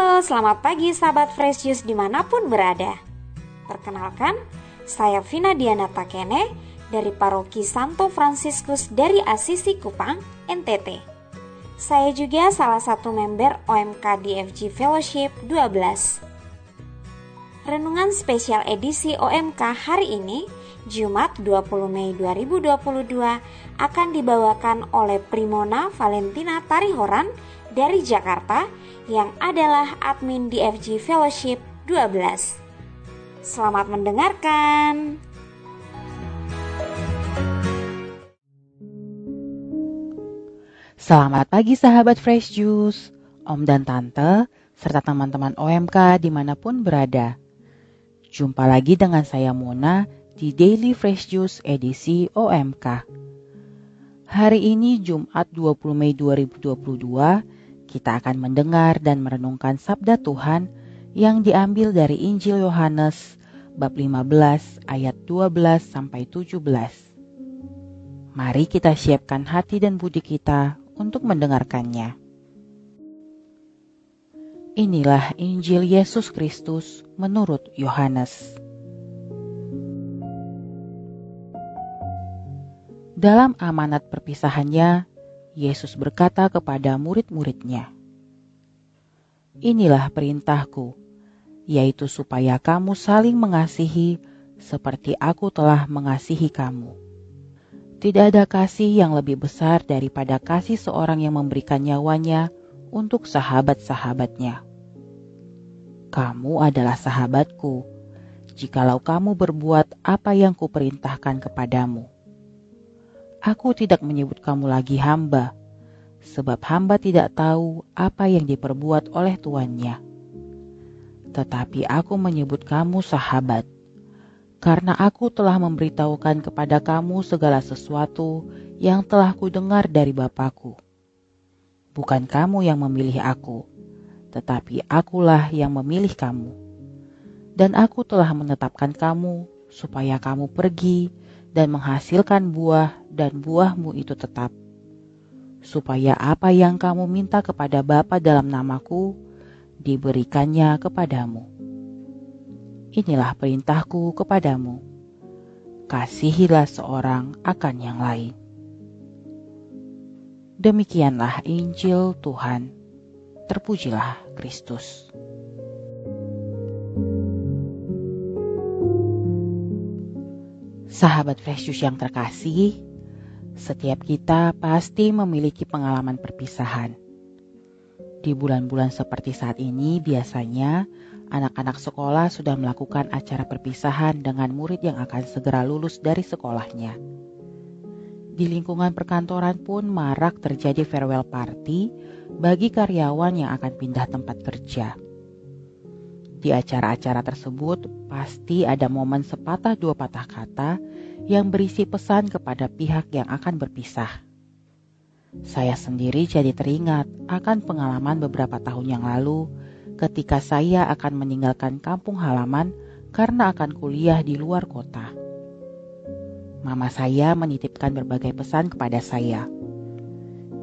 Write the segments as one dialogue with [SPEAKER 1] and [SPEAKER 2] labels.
[SPEAKER 1] Halo, selamat pagi sahabat Fresh Juice di mana pun berada. Perkenalkan, saya Vina Diana Takene dari Paroki Santo Fransiskus dari Asisi Kupang, NTT. Saya juga salah satu member OMK DFG Fellowship 12. Renungan spesial edisi OMK hari ini, Jumat 20 Mei 2022, akan dibawakan oleh Primona Valentina Tarihoran dari Jakarta yang adalah admin DFG Fellowship 12. Selamat mendengarkan.
[SPEAKER 2] Selamat pagi sahabat Fresh Juice, Om dan Tante, serta teman-teman OMK di mana pun berada. Jumpa lagi dengan saya Mona di Daily Fresh Juice edisi OMK. Hari ini Jumat 20 Mei 2022, kita akan mendengar dan merenungkan sabda Tuhan yang diambil dari Injil Yohanes bab 15 ayat 12 sampai 17. Mari kita siapkan hati dan budi kita untuk mendengarkannya. Inilah Injil Yesus Kristus menurut Yohanes. Dalam amanat perpisahannya, Yesus berkata kepada murid-muridnya, Inilah perintahku, yaitu supaya kamu saling mengasihi seperti aku telah mengasihi kamu. Tidak ada kasih yang lebih besar daripada kasih seorang yang memberikan nyawanya untuk sahabat-sahabatnya. Kamu adalah sahabatku, jikalau kamu berbuat apa yang kuperintahkan kepadamu Aku tidak menyebut kamu lagi hamba, sebab hamba tidak tahu apa yang diperbuat oleh tuannya. Tetapi aku menyebut kamu sahabat, karena aku telah memberitahukan kepada kamu segala sesuatu yang telah kudengar dari Bapakku. Bukan kamu yang memilih aku, tetapi akulah yang memilih kamu. Dan aku telah menetapkan kamu supaya kamu pergi dan menghasilkan buah dan buahmu itu tetap. Supaya apa yang kamu minta kepada Bapa dalam namaku, diberikannya kepadamu. Inilah perintahku kepadamu. Kasihilah seorang akan yang lain. Demikianlah Injil Tuhan. Terpujilah Kristus. Sahabat Fresh Juice yang terkasih, setiap kita pasti memiliki pengalaman perpisahan. Di bulan-bulan seperti saat ini, biasanya anak-anak sekolah sudah melakukan acara perpisahan dengan murid yang akan segera lulus dari sekolahnya. Di lingkungan perkantoran pun marak terjadi farewell party bagi karyawan yang akan pindah tempat kerja. Di acara-acara tersebut pasti ada momen sepatah dua patah kata yang berisi pesan kepada pihak yang akan berpisah. Saya sendiri jadi teringat akan pengalaman beberapa tahun yang lalu ketika saya akan meninggalkan kampung halaman karena akan kuliah di luar kota. Mama saya menitipkan berbagai pesan kepada saya.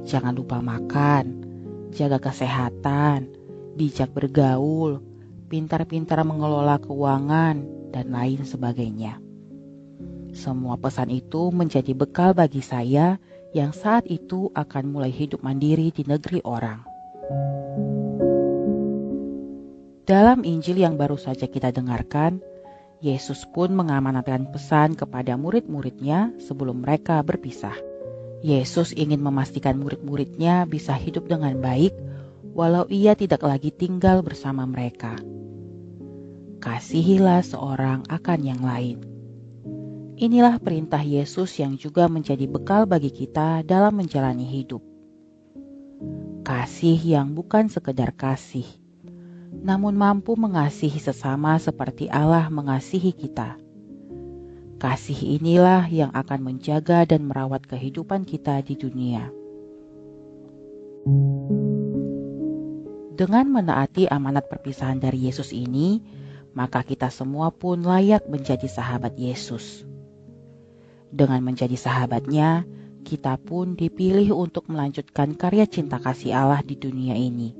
[SPEAKER 2] Jangan lupa makan, jaga kesehatan, bijak bergaul, pintar-pintar mengelola keuangan, dan lain sebagainya. Semua pesan itu menjadi bekal bagi saya yang saat itu akan mulai hidup mandiri di negeri orang. Dalam Injil yang baru saja kita dengarkan, Yesus pun mengamanatkan pesan kepada murid-muridnya sebelum mereka berpisah. Yesus ingin memastikan murid-muridnya bisa hidup dengan baik walau ia tidak lagi tinggal bersama mereka kasihilah seorang akan yang lain. Inilah perintah Yesus yang juga menjadi bekal bagi kita dalam menjalani hidup. Kasih yang bukan sekedar kasih, namun mampu mengasihi sesama seperti Allah mengasihi kita. Kasih inilah yang akan menjaga dan merawat kehidupan kita di dunia. Dengan menaati amanat perpisahan dari Yesus ini, maka kita semua pun layak menjadi sahabat Yesus. Dengan menjadi sahabatnya, kita pun dipilih untuk melanjutkan karya cinta kasih Allah di dunia ini.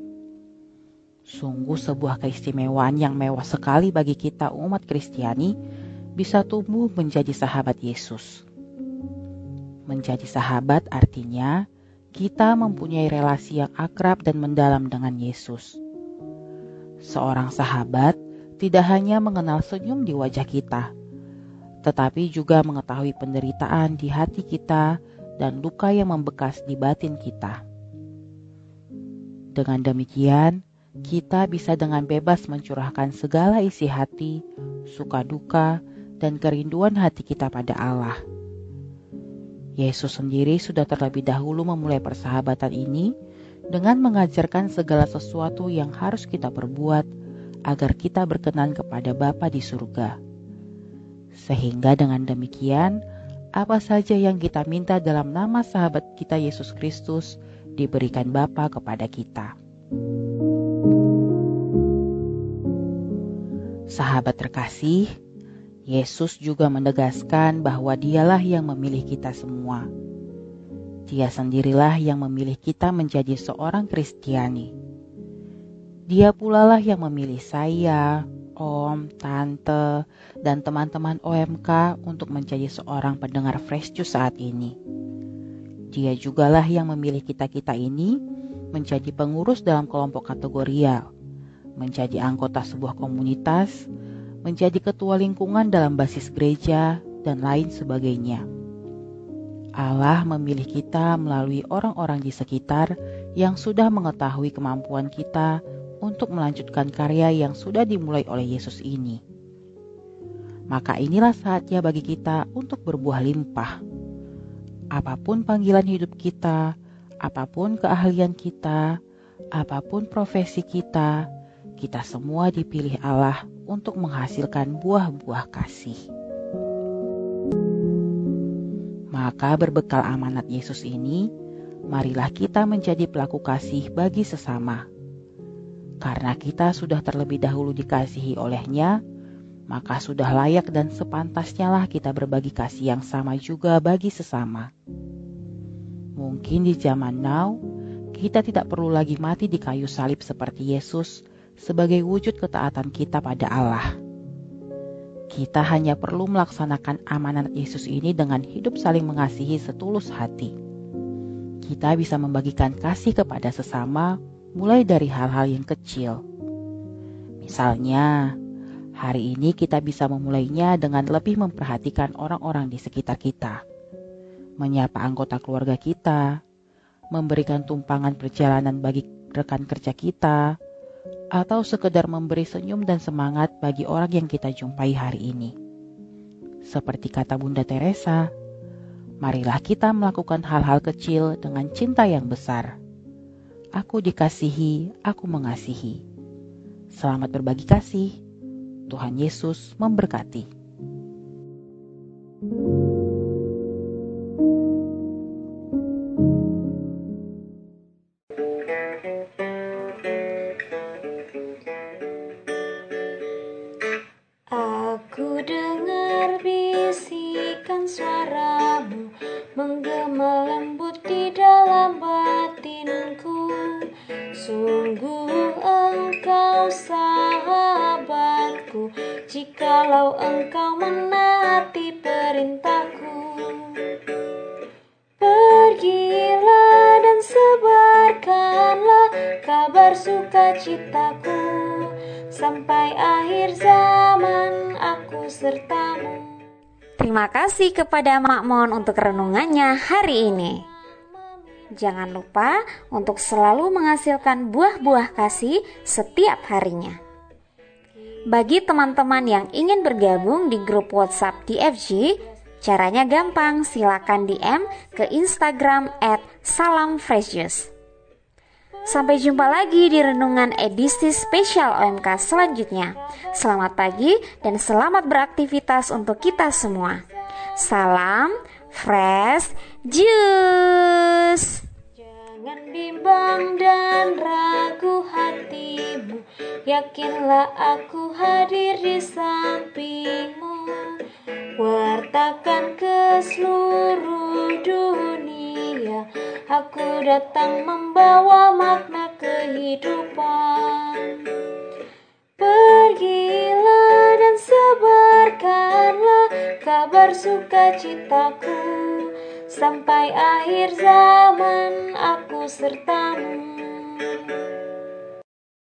[SPEAKER 2] Sungguh sebuah keistimewaan yang mewah sekali bagi kita umat Kristiani bisa tumbuh menjadi sahabat Yesus. Menjadi sahabat artinya kita mempunyai relasi yang akrab dan mendalam dengan Yesus. Seorang sahabat tidak hanya mengenal senyum di wajah kita, tetapi juga mengetahui penderitaan di hati kita dan luka yang membekas di batin kita. Dengan demikian, kita bisa dengan bebas mencurahkan segala isi hati, suka duka, dan kerinduan hati kita pada Allah. Yesus sendiri sudah terlebih dahulu memulai persahabatan ini dengan mengajarkan segala sesuatu yang harus kita perbuat agar kita berkenan kepada Bapa di surga. Sehingga dengan demikian, apa saja yang kita minta dalam nama sahabat kita Yesus Kristus diberikan Bapa kepada kita. Sahabat terkasih, Yesus juga menegaskan bahwa Dialah yang memilih kita semua. Dia sendirilah yang memilih kita menjadi seorang Kristiani. Dia pula lah yang memilih saya, om, tante, dan teman-teman OMK untuk menjadi seorang pendengar Fresh Juice saat ini. Dia jugalah yang memilih kita-kita ini menjadi pengurus dalam kelompok kategorial menjadi anggota sebuah komunitas, menjadi ketua lingkungan dalam basis gereja, dan lain sebagainya. Allah memilih kita melalui orang-orang di sekitar yang sudah mengetahui kemampuan kita untuk melanjutkan karya yang sudah dimulai oleh Yesus ini. Maka inilah saatnya bagi kita untuk berbuah limpah. Apa pun panggilan hidup kita, apa pun keahlian kita, apa pun profesi kita, kita semua dipilih Allah untuk menghasilkan buah-buah kasih. Maka berbekal amanat Yesus ini, marilah kita menjadi pelaku kasih bagi sesama. Karena kita sudah terlebih dahulu dikasihi olehnya, maka sudah layak dan sepantasnya lah kita berbagi kasih yang sama juga bagi sesama. Mungkin di zaman now, kita tidak perlu lagi mati di kayu salib seperti Yesus, sebagai wujud ketaatan kita pada Allah. Kita hanya perlu melaksanakan amanat Yesus ini dengan hidup saling mengasihi setulus hati. Kita bisa membagikan kasih kepada sesama mulai dari hal-hal yang kecil. Misalnya, hari ini kita bisa memulainya dengan lebih memperhatikan orang-orang di sekitar kita, menyapa anggota keluarga kita, memberikan tumpangan perjalanan bagi rekan kerja kita, atau sekedar memberi senyum dan semangat bagi orang yang kita jumpai hari ini. Seperti kata Bunda Teresa, marilah kita melakukan hal-hal kecil dengan cinta yang besar. Aku dikasihi, aku mengasihi. Selamat berbagi kasih. Tuhan Yesus memberkati.
[SPEAKER 1] Menggema lembut di dalam batinku. Sungguh engkau sahabatku Jikalau engkau menaati perintahku. Pergilah dan sebarkanlah kabar sukacitaku. Sampai akhir zaman aku sertamu Terima kasih kepada Makmon untuk renungannya hari ini. Jangan lupa untuk selalu menghasilkan buah-buah kasih setiap harinya. Bagi teman-teman yang ingin bergabung di grup WhatsApp DFG, caranya gampang, silakan DM ke Instagram at salamfreshjuice. Sampai jumpa lagi di renungan edisi spesial OMK selanjutnya. Selamat pagi dan selamat beraktivitas untuk kita semua. Salam fresh juice. Jangan bimbang dan ragu hatimu, yakinlah aku hadir di sampingmu. Wartakan ke seluruh dunia Ya. Aku datang membawa makna kehidupan. Pergilah dan sebarkanlah kabar sukacitaku. Sampai akhir zaman aku sertamu.